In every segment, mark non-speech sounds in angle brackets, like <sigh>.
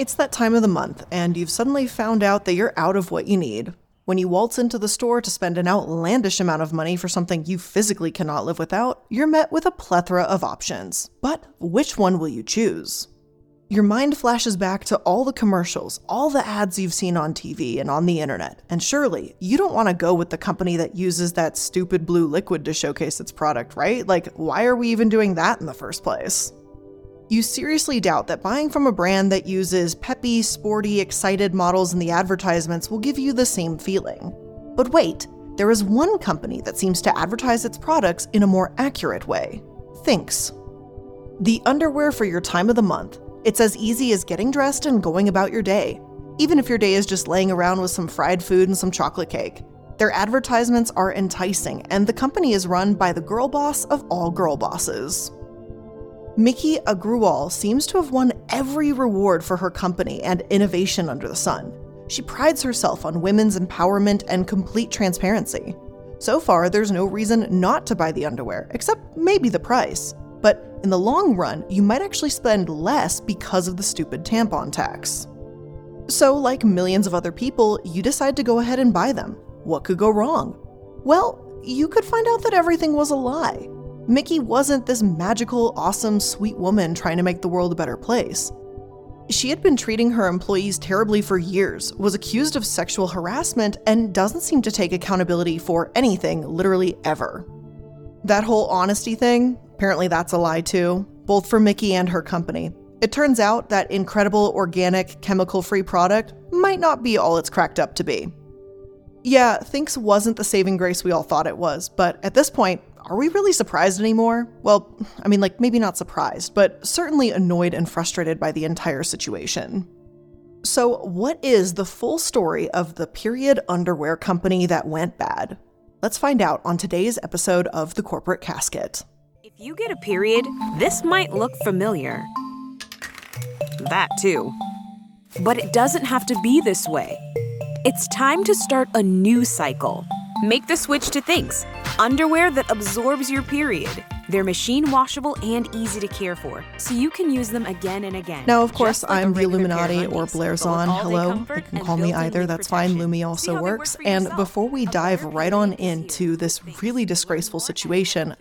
It's that time of the month, and you've suddenly found out that you're out of what you need. When you waltz into the store to spend an outlandish amount of money for something you physically cannot live without, you're met with a plethora of options. But which one will you choose? Your mind flashes back to all the commercials, all the ads you've seen on TV and on the internet, and surely you don't want to go with the company that uses that stupid blue liquid to showcase its product, right? Like, why are we even doing that in the first place? You seriously doubt that buying from a brand that uses peppy, sporty, excited models in the advertisements will give you the same feeling. But wait, there is one company that seems to advertise its products in a more accurate way Thinx. The underwear for your time of the month. It's as easy as getting dressed and going about your day, even if your day is just laying around with some fried food and some chocolate cake. Their advertisements are enticing, and the company is run by the girl boss of all girl bosses. Miki Agrawal seems to have won every reward for her company and innovation under the sun. She prides herself on women's empowerment and complete transparency. So far, there's no reason not to buy the underwear, except maybe the price. But in the long run, you might actually spend less because of the stupid tampon tax. So, like millions of other people, you decide to go ahead and buy them. What could go wrong? Well, you could find out that everything was a lie. Miki wasn't this magical, awesome, sweet woman trying to make the world a better place. She had been treating her employees terribly for years, was accused of sexual harassment, and doesn't seem to take accountability for anything literally ever. That whole honesty thing, apparently that's a lie too, both for Miki and her company. It turns out that incredible organic, chemical free product might not be all it's cracked up to be. Yeah, Thinx wasn't the saving grace we all thought it was, but at this point, are we really surprised anymore? Well, I mean, like, maybe not surprised, but certainly annoyed and frustrated by the entire situation. So, what is the full story of the period underwear company that went bad? Let's find out on today's episode of The Corporate Casket. If you get a period, this might look familiar. That too. But it doesn't have to be this way. It's time to start a new cycle. Make the switch to Thinx underwear that absorbs your period. They're machine washable and easy to care for, so you can use them again and again. Now, of course, like I'm the iilluminaughtii or Blair Zahn. Hello, you can call me either, that's fine. Lumi also works. And before we dive right on into this really disgraceful situation,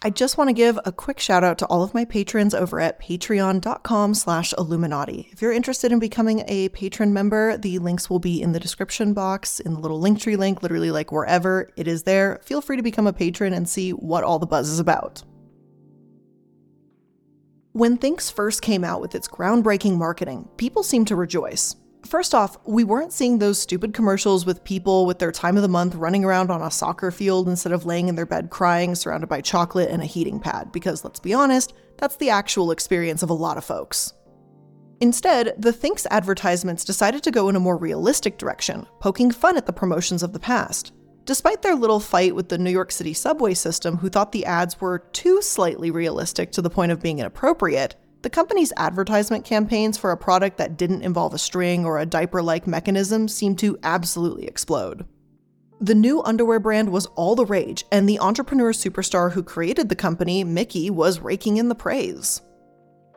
I just want to give a quick shout out to all of my patrons over at patreon.com slash iilluminaughtii. If you're interested in becoming a patron member, the links will be in the description box, in the little Linktree link, literally like wherever it is there. Feel free to become a patron and see what all the buzz is about. When Thinx first came out with its groundbreaking marketing, people seemed to rejoice. First off, we weren't seeing those stupid commercials with people with their time of the month running around on a soccer field instead of laying in their bed crying surrounded by chocolate and a heating pad, because let's be honest, that's the actual experience of a lot of folks. Instead, the Thinx advertisements decided to go in a more realistic direction, poking fun at the promotions of the past. Despite their little fight with the New York City subway system, who thought the ads were too slightly realistic to the point of being inappropriate, the company's advertisement campaigns for a product that didn't involve a string or a diaper like mechanism seemed to absolutely explode. The new underwear brand was all the rage, and the entrepreneur superstar who created the company, Miki, was raking in the praise.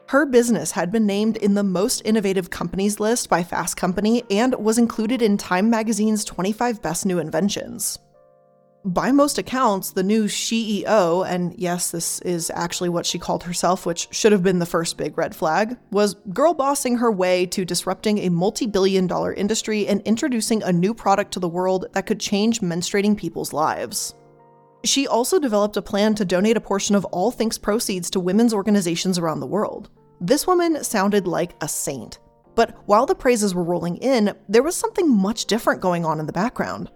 Her business had been named in the most innovative companies list by Fast Company and was included in Time magazine's 25 best new inventions by most accounts, the new CEO, and yes, this is actually what she called herself, which should have been the first big red flag, was girl bossing her way to disrupting a multi billion dollar industry and introducing a new product to the world that could change menstruating people's lives. She also developed a plan to donate a portion of all Thinx proceeds to women's organizations around the world. This woman sounded like a saint. But while the praises were rolling in, there was something much different going on in the background.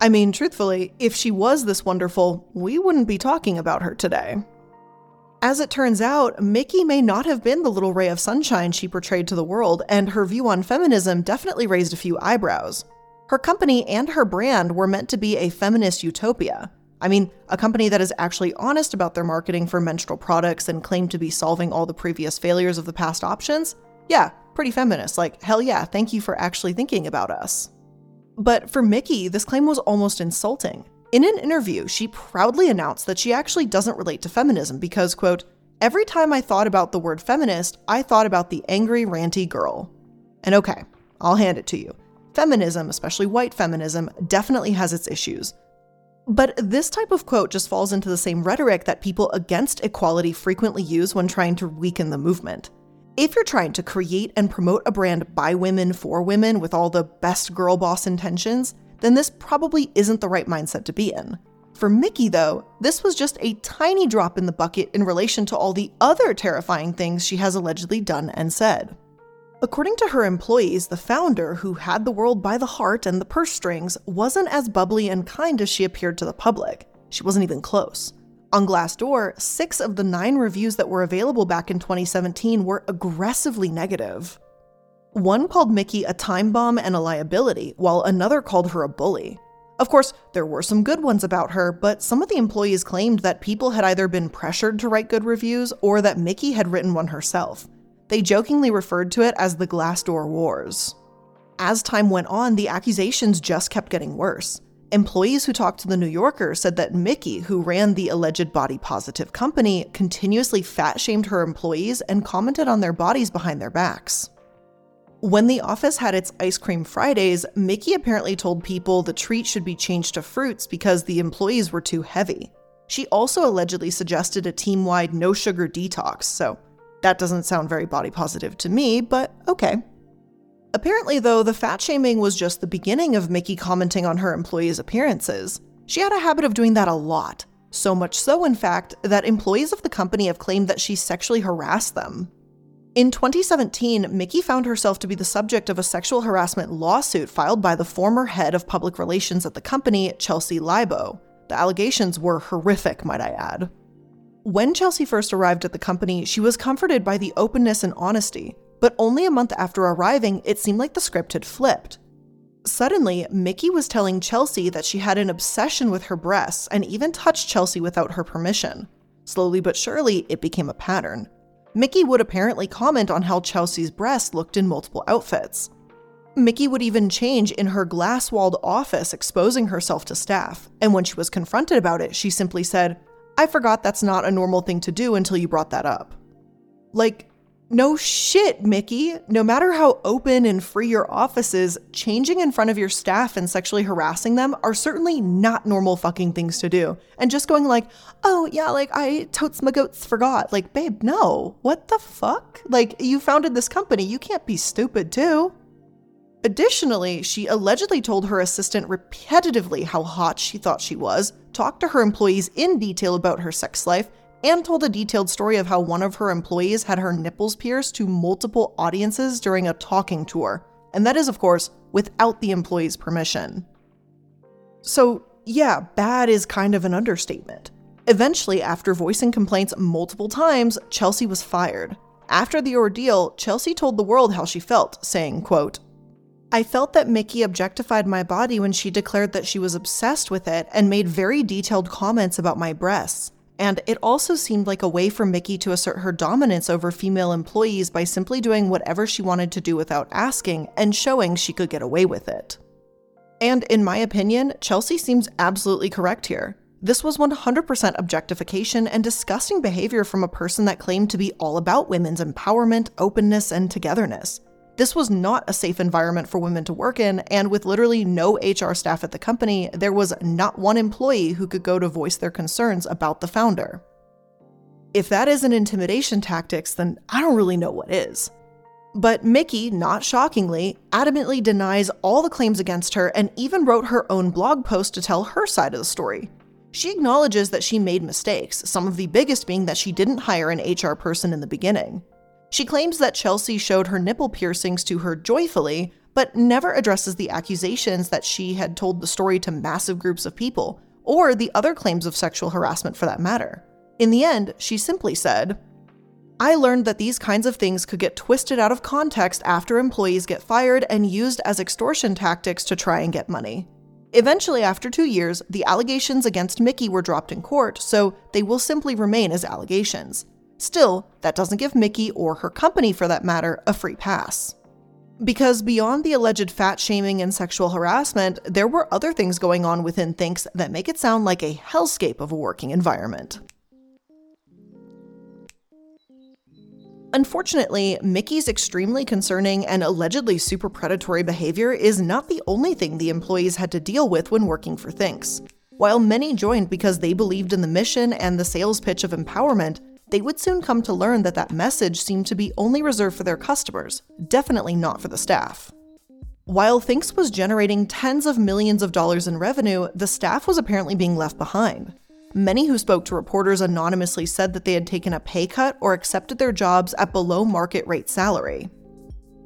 I mean, truthfully, if she was this wonderful, we wouldn't be talking about her today. As it turns out, Miki may not have been the little ray of sunshine she portrayed to the world, and her view on feminism definitely raised a few eyebrows. Her company and her brand were meant to be a feminist utopia. I mean, a company that is actually honest about their marketing for menstrual products and claimed to be solving all the previous failures of the past options? Yeah, pretty feminist. Like, hell yeah, thank you for actually thinking about us. But for Miki, this claim was almost insulting. In an interview, she proudly announced that she actually doesn't relate to feminism because, quote, every time I thought about the word feminist, I thought about the angry, ranty girl. And okay, I'll hand it to you. Feminism, especially white feminism, definitely has its issues. But this type of quote just falls into the same rhetoric that people against equality frequently use when trying to weaken the movement. If you're trying to create and promote a brand by women for women with all the best girl boss intentions, then this probably isn't the right mindset to be in. For Miki, though, this was just a tiny drop in the bucket in relation to all the other terrifying things she has allegedly done and said. According to her employees, the founder, who had the world by the heart and the purse strings, wasn't as bubbly and kind as she appeared to the public. She wasn't even close. On Glassdoor, six of the nine reviews that were available back in 2017 were aggressively negative. One called Miki a time bomb and a liability, while another called her a bully. Of course, there were some good ones about her, but some of the employees claimed that people had either been pressured to write good reviews or that Miki had written one herself. They jokingly referred to it as the Glassdoor Wars. As time went on, the accusations just kept getting worse. Employees who talked to the New Yorker said that Miki, who ran the alleged body positive company, continuously fat shamed her employees and commented on their bodies behind their backs. When the office had its ice cream Fridays, Miki apparently told people the treat should be changed to fruits because the employees were too heavy. She also allegedly suggested a team wide no sugar detox, so that doesn't sound very body positive to me, but okay. Apparently, though, the fat shaming was just the beginning of Miki commenting on her employees' appearances. She had a habit of doing that a lot. So much so, in fact, that employees of the company have claimed that she sexually harassed them. In 2017, Miki found herself to be the subject of a sexual harassment lawsuit filed by the former head of public relations at the company, Chelsea Leibow. The allegations were horrific, might I add. When Chelsea first arrived at the company, she was comforted by the openness and honesty, but only a month after arriving, it seemed like the script had flipped. Suddenly, Miki was telling Chelsea that she had an obsession with her breasts and even touched Chelsea without her permission. Slowly but surely, it became a pattern. Miki would apparently comment on how Chelsea's breasts looked in multiple outfits. Miki would even change in her glass walled office, exposing herself to staff, and when she was confronted about it, she simply said, I forgot that's not a normal thing to do until you brought that up. Like, no shit, Miki. No matter how open and free your office is, changing in front of your staff and sexually harassing them are certainly not normal fucking things to do. And just going like, oh yeah, like I totes my goats forgot. Like, babe, no. What the fuck? Like, you founded this company. You can't be stupid too. Additionally, she allegedly told her assistant repetitively how hot she thought she was, talked to her employees in detail about her sex life, and told a detailed story of how one of her employees had her nipples pierced to multiple audiences during a talking tour. And that is, of course, without the employee's permission. So, yeah, bad is kind of an understatement. Eventually, after voicing complaints multiple times, Chelsea was fired. After the ordeal, Chelsea told the world how she felt, saying, quote, I felt that Miki objectified my body when she declared that she was obsessed with it and made very detailed comments about my breasts and it also seemed like a way for Miki to assert her dominance over female employees by simply doing whatever she wanted to do without asking and showing she could get away with it. And in my opinion, Chelsea seems absolutely correct here. This was 100% objectification and disgusting behavior from a person that claimed to be all about women's empowerment, openness, and togetherness. This was not a safe environment for women to work in, and with literally no HR staff at the company, there was not one employee who could go to voice their concerns about the founder. If that isn't intimidation tactics, then I don't really know what is. But Miki, not shockingly, adamantly denies all the claims against her and even wrote her own blog post to tell her side of the story. She acknowledges that she made mistakes, some of the biggest being that she didn't hire an HR person in the beginning. She claims that Chelsea showed her nipple piercings to her joyfully, but never addresses the accusations that she had told the story to massive groups of people, or the other claims of sexual harassment for that matter. In the end, she simply said, I learned that these kinds of things could get twisted out of context after employees get fired and used as extortion tactics to try and get money. Eventually, after two years, the allegations against Miki were dropped in court, so they will simply remain as allegations. Still, that doesn't give Miki, or her company for that matter, a free pass. Because beyond the alleged fat shaming and sexual harassment, there were other things going on within Thinx that make it sound like a hellscape of a working environment. Unfortunately, Miki's extremely concerning and allegedly super predatory behavior is not the only thing the employees had to deal with when working for Thinx. While many joined because they believed in the mission and the sales pitch of empowerment, they would soon come to learn that that message seemed to be only reserved for their customers, definitely not for the staff. While Thinx was generating tens of millions of dollars in revenue, the staff was apparently being left behind. Many who spoke to reporters anonymously said that they had taken a pay cut or accepted their jobs at below market rate salary.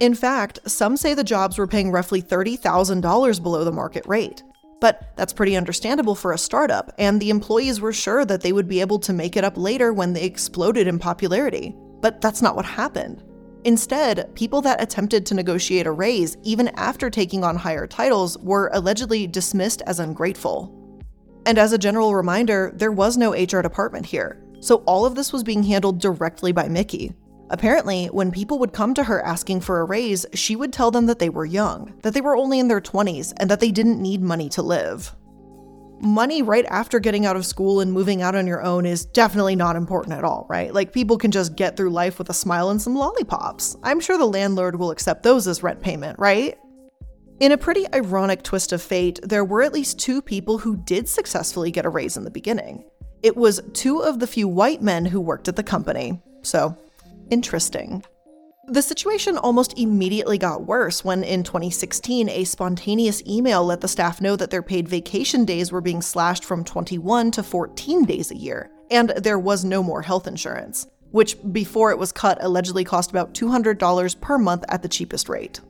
In fact, some say the jobs were paying roughly $30,000 below the market rate. But that's pretty understandable for a startup, and the employees were sure that they would be able to make it up later when they exploded in popularity. But that's not what happened. Instead, people that attempted to negotiate a raise, even after taking on higher titles, were allegedly dismissed as ungrateful. And as a general reminder, there was no HR department here, so all of this was being handled directly by Miki. Apparently, when people would come to her asking for a raise, she would tell them that they were young, that they were only in their 20s, and that they didn't need money to live. Money right after getting out of school and moving out on your own is definitely not important at all, right? Like, people can just get through life with a smile and some lollipops. I'm sure the landlord will accept those as rent payment, right? In a pretty ironic twist of fate, there were at least two people who did successfully get a raise in the beginning. It was two of the few white men who worked at the company. So, interesting. The situation almost immediately got worse when, in 2016, a spontaneous email let the staff know that their paid vacation days were being slashed from 21 to 14 days a year, and there was no more health insurance, which, before it was cut, allegedly cost about $200 per month at the cheapest rate.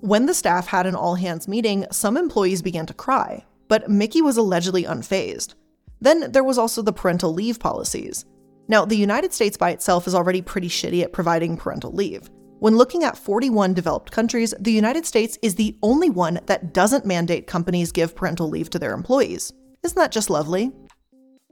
When the staff had an all hands meeting, some employees began to cry, but Miki was allegedly unfazed. Then there was also the parental leave policies. Now, the United States by itself is already pretty shitty at providing parental leave. When looking at 41 developed countries, the United States is the only one that doesn't mandate companies give parental leave to their employees. Isn't that just lovely?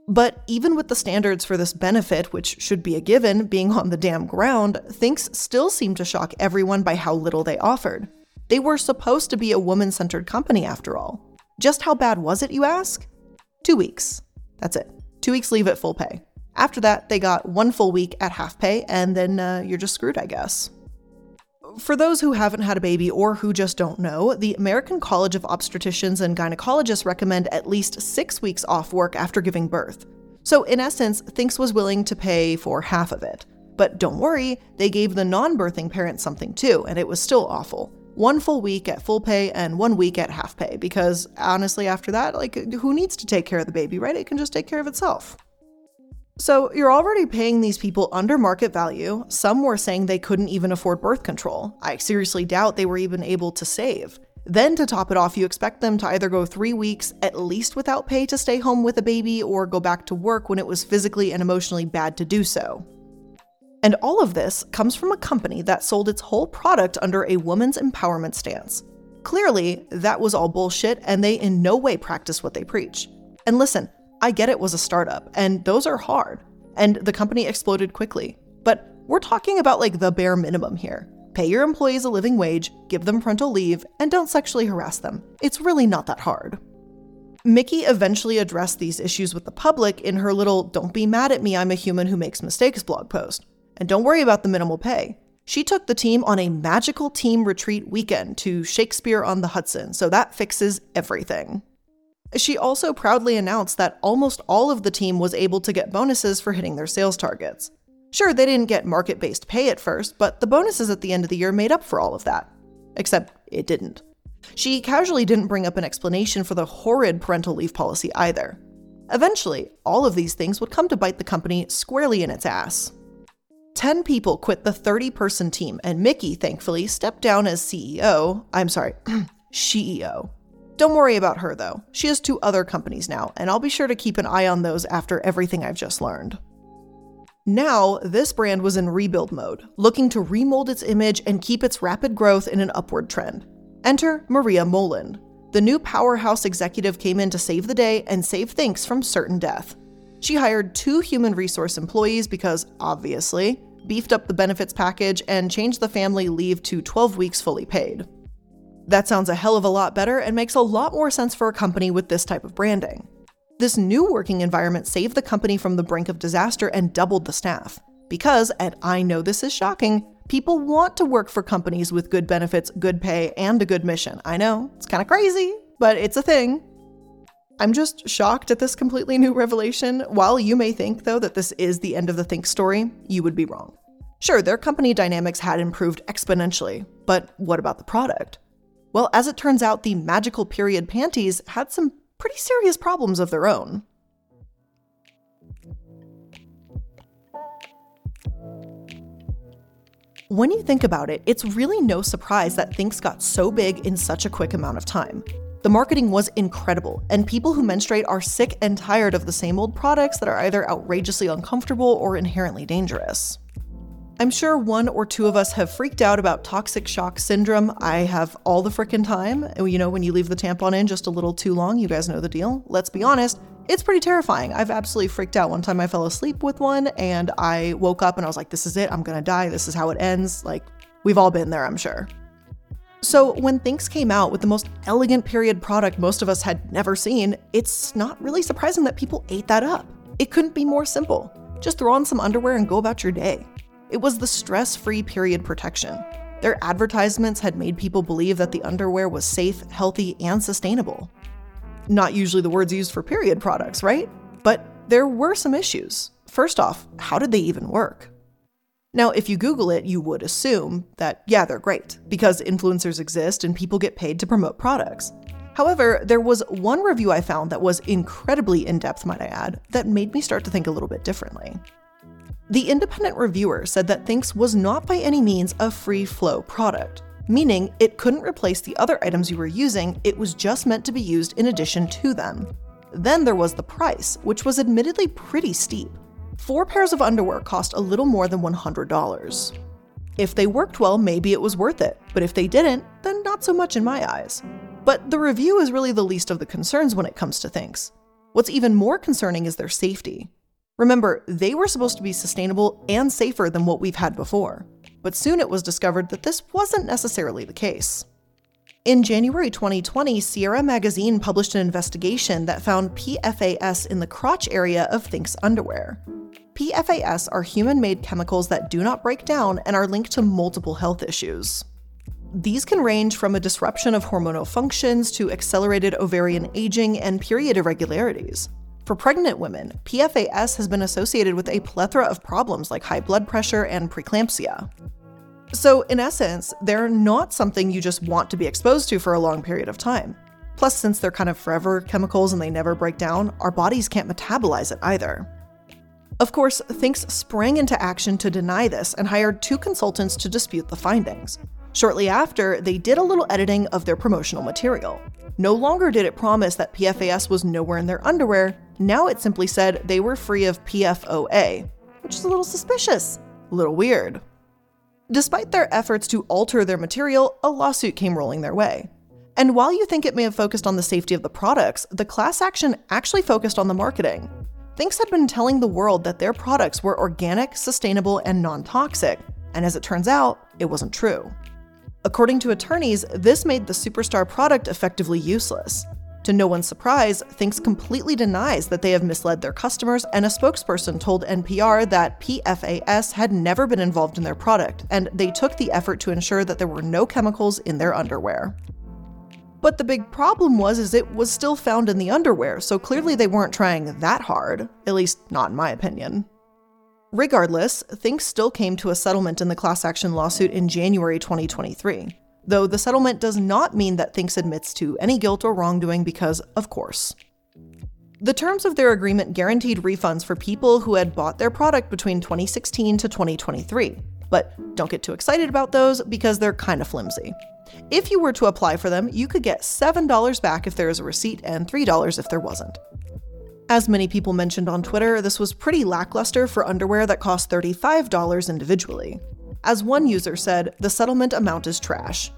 But even with the standards for this benefit, which should be a given, being on the damn ground, Thinx still seem to shock everyone by how little they offered. They were supposed to be a woman centered company after all. Just how bad was it, you ask? Two weeks. That's it. Two weeks leave at full pay. After that, they got one full week at half pay, and then uh, you're just screwed, I guess. For those who haven't had a baby or who just don't know, the American College of Obstetricians and Gynecologists recommend at least six weeks off work after giving birth. So, in essence, Thinx was willing to pay for half of it. But don't worry, they gave the non birthing parent something too, and it was still awful one full week at full pay and one week at half pay because honestly after that like who needs to take care of the baby right it can just take care of itself so you're already paying these people under market value some were saying they couldn't even afford birth control i seriously doubt they were even able to save then to top it off you expect them to either go three weeks at least without pay to stay home with a baby or go back to work when it was physically and emotionally bad to do so and all of this comes from a company that sold its whole product under a woman's empowerment stance. Clearly, that was all bullshit, and they in no way practice what they preach. And listen, I get it was a startup, and those are hard, and the company exploded quickly. But we're talking about like the bare minimum here. Pay your employees a living wage, give them parental leave, and don't sexually harass them. It's really not that hard. Miki eventually addressed these issues with the public in her little Don't Be Mad at Me, I'm a Human Who Makes Mistakes blog post. And don't worry about the minimal pay. She took the team on a magical team retreat weekend to Shakespeare on the Hudson, so that fixes everything. She also proudly announced that almost all of the team was able to get bonuses for hitting their sales targets. Sure, they didn't get market based pay at first, but the bonuses at the end of the year made up for all of that. Except it didn't. She casually didn't bring up an explanation for the horrid parental leave policy either. Eventually, all of these things would come to bite the company squarely in its ass. 10 people quit the 30 person team, and Miki, thankfully, stepped down as CEO. I'm sorry, <clears throat> CEO. Don't worry about her, though. She has two other companies now, and I'll be sure to keep an eye on those after everything I've just learned. Now, this brand was in rebuild mode, looking to remold its image and keep its rapid growth in an upward trend. Enter Maria Molland. The new powerhouse executive came in to save the day and save Thinx from certain death. She hired two human resource employees because, obviously, beefed up the benefits package and changed the family leave to 12 weeks fully paid. That sounds a hell of a lot better and makes a lot more sense for a company with this type of branding. This new working environment saved the company from the brink of disaster and doubled the staff. Because, and I know this is shocking, people want to work for companies with good benefits, good pay, and a good mission. I know, it's kind of crazy, but it's a thing. I'm just shocked at this completely new revelation. While you may think, though, that this is the end of the Think story, you would be wrong. Sure, their company dynamics had improved exponentially, but what about the product? Well, as it turns out, the magical period panties had some pretty serious problems of their own. When you think about it, it's really no surprise that Thinx got so big in such a quick amount of time. The marketing was incredible, and people who menstruate are sick and tired of the same old products that are either outrageously uncomfortable or inherently dangerous. I'm sure one or two of us have freaked out about toxic shock syndrome. I have all the frickin' time. You know, when you leave the tampon in just a little too long, you guys know the deal. Let's be honest, it's pretty terrifying. I've absolutely freaked out. One time I fell asleep with one and I woke up and I was like, this is it. I'm gonna die. This is how it ends. Like, we've all been there, I'm sure. So, when Thinx came out with the most elegant period product most of us had never seen, it's not really surprising that people ate that up. It couldn't be more simple. Just throw on some underwear and go about your day. It was the stress free period protection. Their advertisements had made people believe that the underwear was safe, healthy, and sustainable. Not usually the words used for period products, right? But there were some issues. First off, how did they even work? Now, if you Google it, you would assume that, yeah, they're great, because influencers exist and people get paid to promote products. However, there was one review I found that was incredibly in depth, might I add, that made me start to think a little bit differently. The independent reviewer said that Thinx was not by any means a free flow product, meaning it couldn't replace the other items you were using, it was just meant to be used in addition to them. Then there was the price, which was admittedly pretty steep. Four pairs of underwear cost a little more than $100. If they worked well, maybe it was worth it, but if they didn't, then not so much in my eyes. But the review is really the least of the concerns when it comes to Thinx. What's even more concerning is their safety. Remember, they were supposed to be sustainable and safer than what we've had before, but soon it was discovered that this wasn't necessarily the case. In January 2020, Sierra Magazine published an investigation that found PFAS in the crotch area of Thinx underwear. PFAS are human made chemicals that do not break down and are linked to multiple health issues. These can range from a disruption of hormonal functions to accelerated ovarian aging and period irregularities. For pregnant women, PFAS has been associated with a plethora of problems like high blood pressure and preeclampsia. So, in essence, they're not something you just want to be exposed to for a long period of time. Plus, since they're kind of forever chemicals and they never break down, our bodies can't metabolize it either. Of course, Thinx sprang into action to deny this and hired two consultants to dispute the findings. Shortly after, they did a little editing of their promotional material. No longer did it promise that PFAS was nowhere in their underwear, now it simply said they were free of PFOA, which is a little suspicious, a little weird. Despite their efforts to alter their material, a lawsuit came rolling their way. And while you think it may have focused on the safety of the products, the class action actually focused on the marketing. Thinx had been telling the world that their products were organic, sustainable, and non toxic, and as it turns out, it wasn't true. According to attorneys, this made the Superstar product effectively useless. To no one's surprise, Thinx completely denies that they have misled their customers, and a spokesperson told NPR that PFAS had never been involved in their product, and they took the effort to ensure that there were no chemicals in their underwear. But the big problem was is it was still found in the underwear, so clearly they weren't trying that hard, at least not in my opinion. Regardless, Thinx still came to a settlement in the class action lawsuit in January 2023. Though the settlement does not mean that Thinx admits to any guilt or wrongdoing because, of course. The terms of their agreement guaranteed refunds for people who had bought their product between 2016 to 2023. But don't get too excited about those because they're kind of flimsy. If you were to apply for them, you could get $7 back if there is a receipt and $3 if there wasn't. As many people mentioned on Twitter, this was pretty lackluster for underwear that cost $35 individually. As one user said, the settlement amount is trash.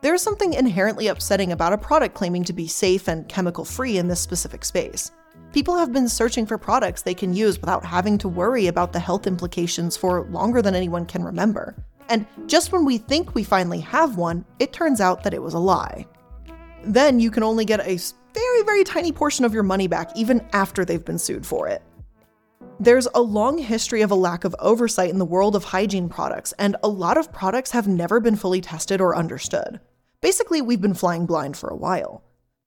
There is something inherently upsetting about a product claiming to be safe and chemical free in this specific space. People have been searching for products they can use without having to worry about the health implications for longer than anyone can remember. And just when we think we finally have one, it turns out that it was a lie. Then you can only get a very, very tiny portion of your money back even after they've been sued for it. There's a long history of a lack of oversight in the world of hygiene products, and a lot of products have never been fully tested or understood. Basically, we've been flying blind for a while.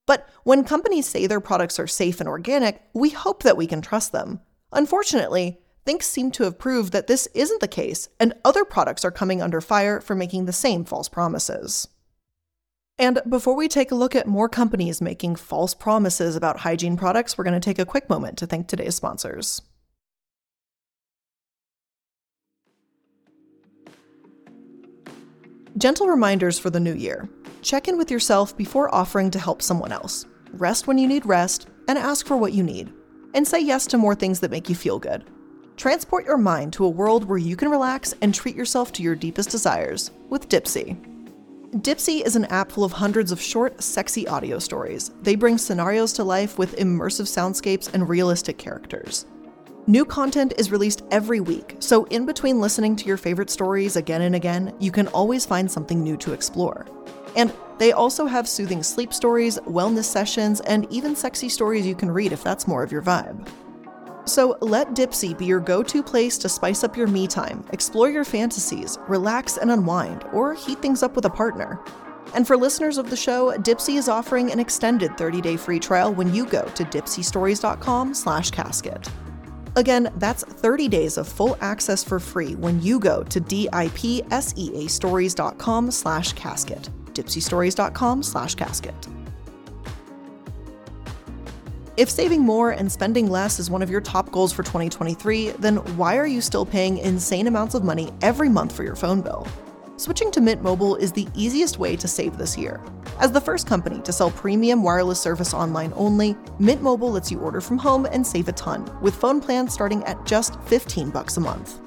But when companies say their products are safe and organic, we hope that we can trust them. Unfortunately, Thinx seem to have proved that this isn't the case, and other products are coming under fire for making the same false promises. And before we take a look at more companies making false promises about hygiene products, we're going to take a quick moment to thank today's sponsors. Gentle reminders for the new year. Check in with yourself before offering to help someone else. Rest when you need rest, and ask for what you need. And say yes to more things that make you feel good. Transport your mind to a world where you can relax and treat yourself to your deepest desires with Dipsea. Dipsea is an app full of hundreds of short, sexy audio stories. They bring scenarios to life with immersive soundscapes and realistic characters. New content is released every week, so in between listening to your favorite stories again and again, you can always find something new to explore. And they also have soothing sleep stories, wellness sessions, and even sexy stories you can read if that's more of your vibe. So let Dipsea be your go to place to spice up your me time, explore your fantasies, relax and unwind, or heat things up with a partner. And for listeners of the show, Dipsea is offering an extended 30-day free trial when you go to dipseastories.com slash casket. Again, that's 30 days of full access for free when you go to dipseastories.com slash casket. dipseastories.com slash casket. If saving more and spending less is one of your top goals for 2023, then why are you still paying insane amounts of money every month for your phone bill? Switching to Mint Mobile is the easiest way to save this year. As the first company to sell premium wireless service online only, Mint Mobile lets you order from home and save a ton, with phone plans starting at just 15 bucks a month.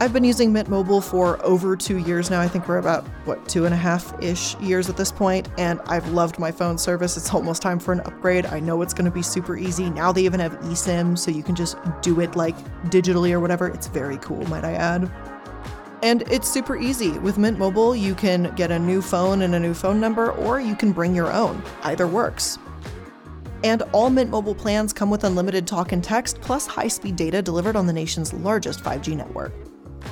I've been using Mint Mobile for over two years now. I think we're about, what, two and a half ish years at this point, and I've loved my phone service. It's almost time for an upgrade. I know it's going to be super easy. Now they even have eSIM, so you can just do it like digitally or whatever. It's very cool, might I add. And it's super easy. With Mint Mobile, you can get a new phone and a new phone number, or you can bring your own. Either works. And all Mint Mobile plans come with unlimited talk and text, plus high speed data delivered on the nation's largest 5G network.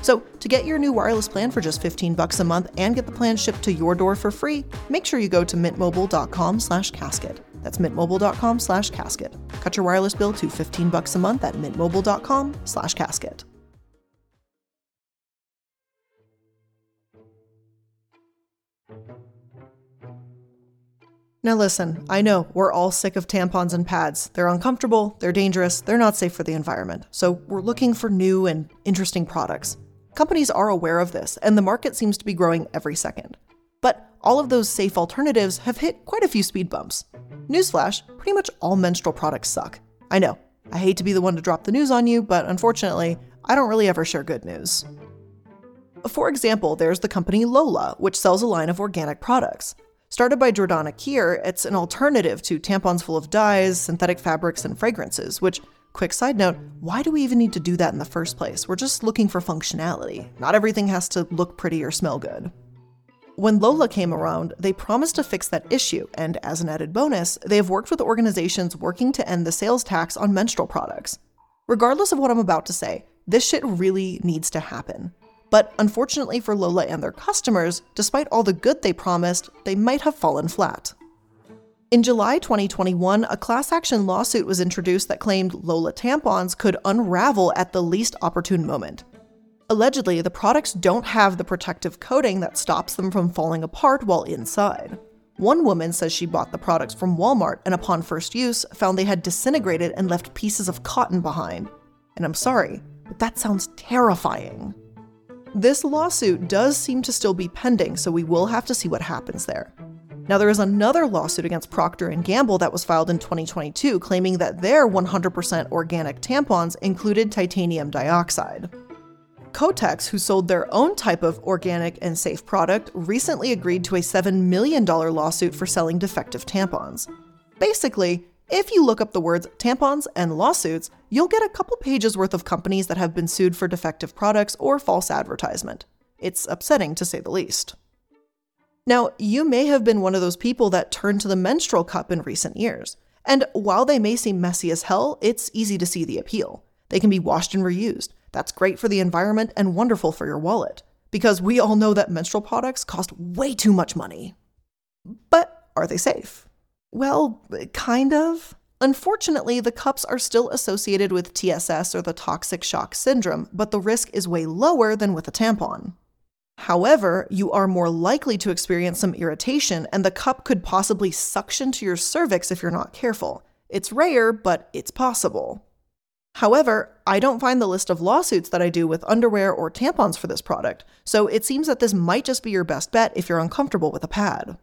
So, to get your new wireless plan for just 15 bucks a month and get the plan shipped to your door for free, make sure you go to mintmobile.com/casket. That's mintmobile.com/casket. Cut your wireless bill to 15 bucks a month at mintmobile.com/casket. Now, listen, I know we're all sick of tampons and pads. They're uncomfortable, they're dangerous, they're not safe for the environment. So, we're looking for new and interesting products. Companies are aware of this, and the market seems to be growing every second. But all of those safe alternatives have hit quite a few speed bumps. Newsflash pretty much all menstrual products suck. I know, I hate to be the one to drop the news on you, but unfortunately, I don't really ever share good news. For example, there's the company Lola, which sells a line of organic products. Started by Jordana Kier, it's an alternative to tampons full of dyes, synthetic fabrics, and fragrances, which, quick side note, why do we even need to do that in the first place? We're just looking for functionality. Not everything has to look pretty or smell good. When Lola came around, they promised to fix that issue, and as an added bonus, they have worked with organizations working to end the sales tax on menstrual products. Regardless of what I'm about to say, this shit really needs to happen. But unfortunately for Lola and their customers, despite all the good they promised, they might have fallen flat. In July 2021, a class action lawsuit was introduced that claimed Lola tampons could unravel at the least opportune moment. Allegedly, the products don't have the protective coating that stops them from falling apart while inside. One woman says she bought the products from Walmart and upon first use found they had disintegrated and left pieces of cotton behind. And I'm sorry, but that sounds terrifying. This lawsuit does seem to still be pending, so we will have to see what happens there. Now there is another lawsuit against Procter & Gamble that was filed in 2022 claiming that their 100% organic tampons included titanium dioxide. Kotex, who sold their own type of organic and safe product, recently agreed to a $7 million lawsuit for selling defective tampons. Basically, if you look up the words tampons and lawsuits, you'll get a couple pages worth of companies that have been sued for defective products or false advertisement. It's upsetting to say the least. Now, you may have been one of those people that turned to the menstrual cup in recent years. And while they may seem messy as hell, it's easy to see the appeal. They can be washed and reused. That's great for the environment and wonderful for your wallet, because we all know that menstrual products cost way too much money. But are they safe? Well, kind of. Unfortunately, the cups are still associated with TSS or the toxic shock syndrome, but the risk is way lower than with a tampon. However, you are more likely to experience some irritation, and the cup could possibly suction to your cervix if you're not careful. It's rare, but it's possible. However, I don't find the list of lawsuits that I do with underwear or tampons for this product, so it seems that this might just be your best bet if you're uncomfortable with a pad.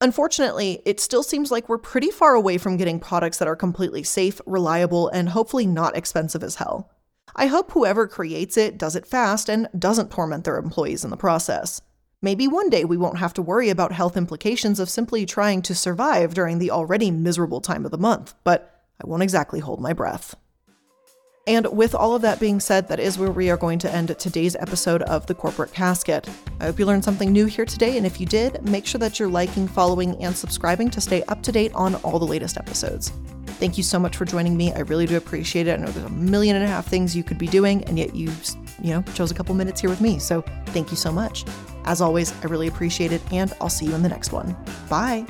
Unfortunately, it still seems like we're pretty far away from getting products that are completely safe, reliable, and hopefully not expensive as hell. I hope whoever creates it does it fast and doesn't torment their employees in the process. Maybe one day we won't have to worry about health implications of simply trying to survive during the already miserable time of the month, but I won't exactly hold my breath. And with all of that being said, that is where we are going to end today's episode of The Corporate Casket. I hope you learned something new here today, and if you did, make sure that you're liking, following, and subscribing to stay up to date on all the latest episodes. Thank you so much for joining me. I really do appreciate it. I know there's a million and a half things you could be doing, and yet you, you know, chose a couple minutes here with me. So thank you so much. As always, I really appreciate it, and I'll see you in the next one. Bye.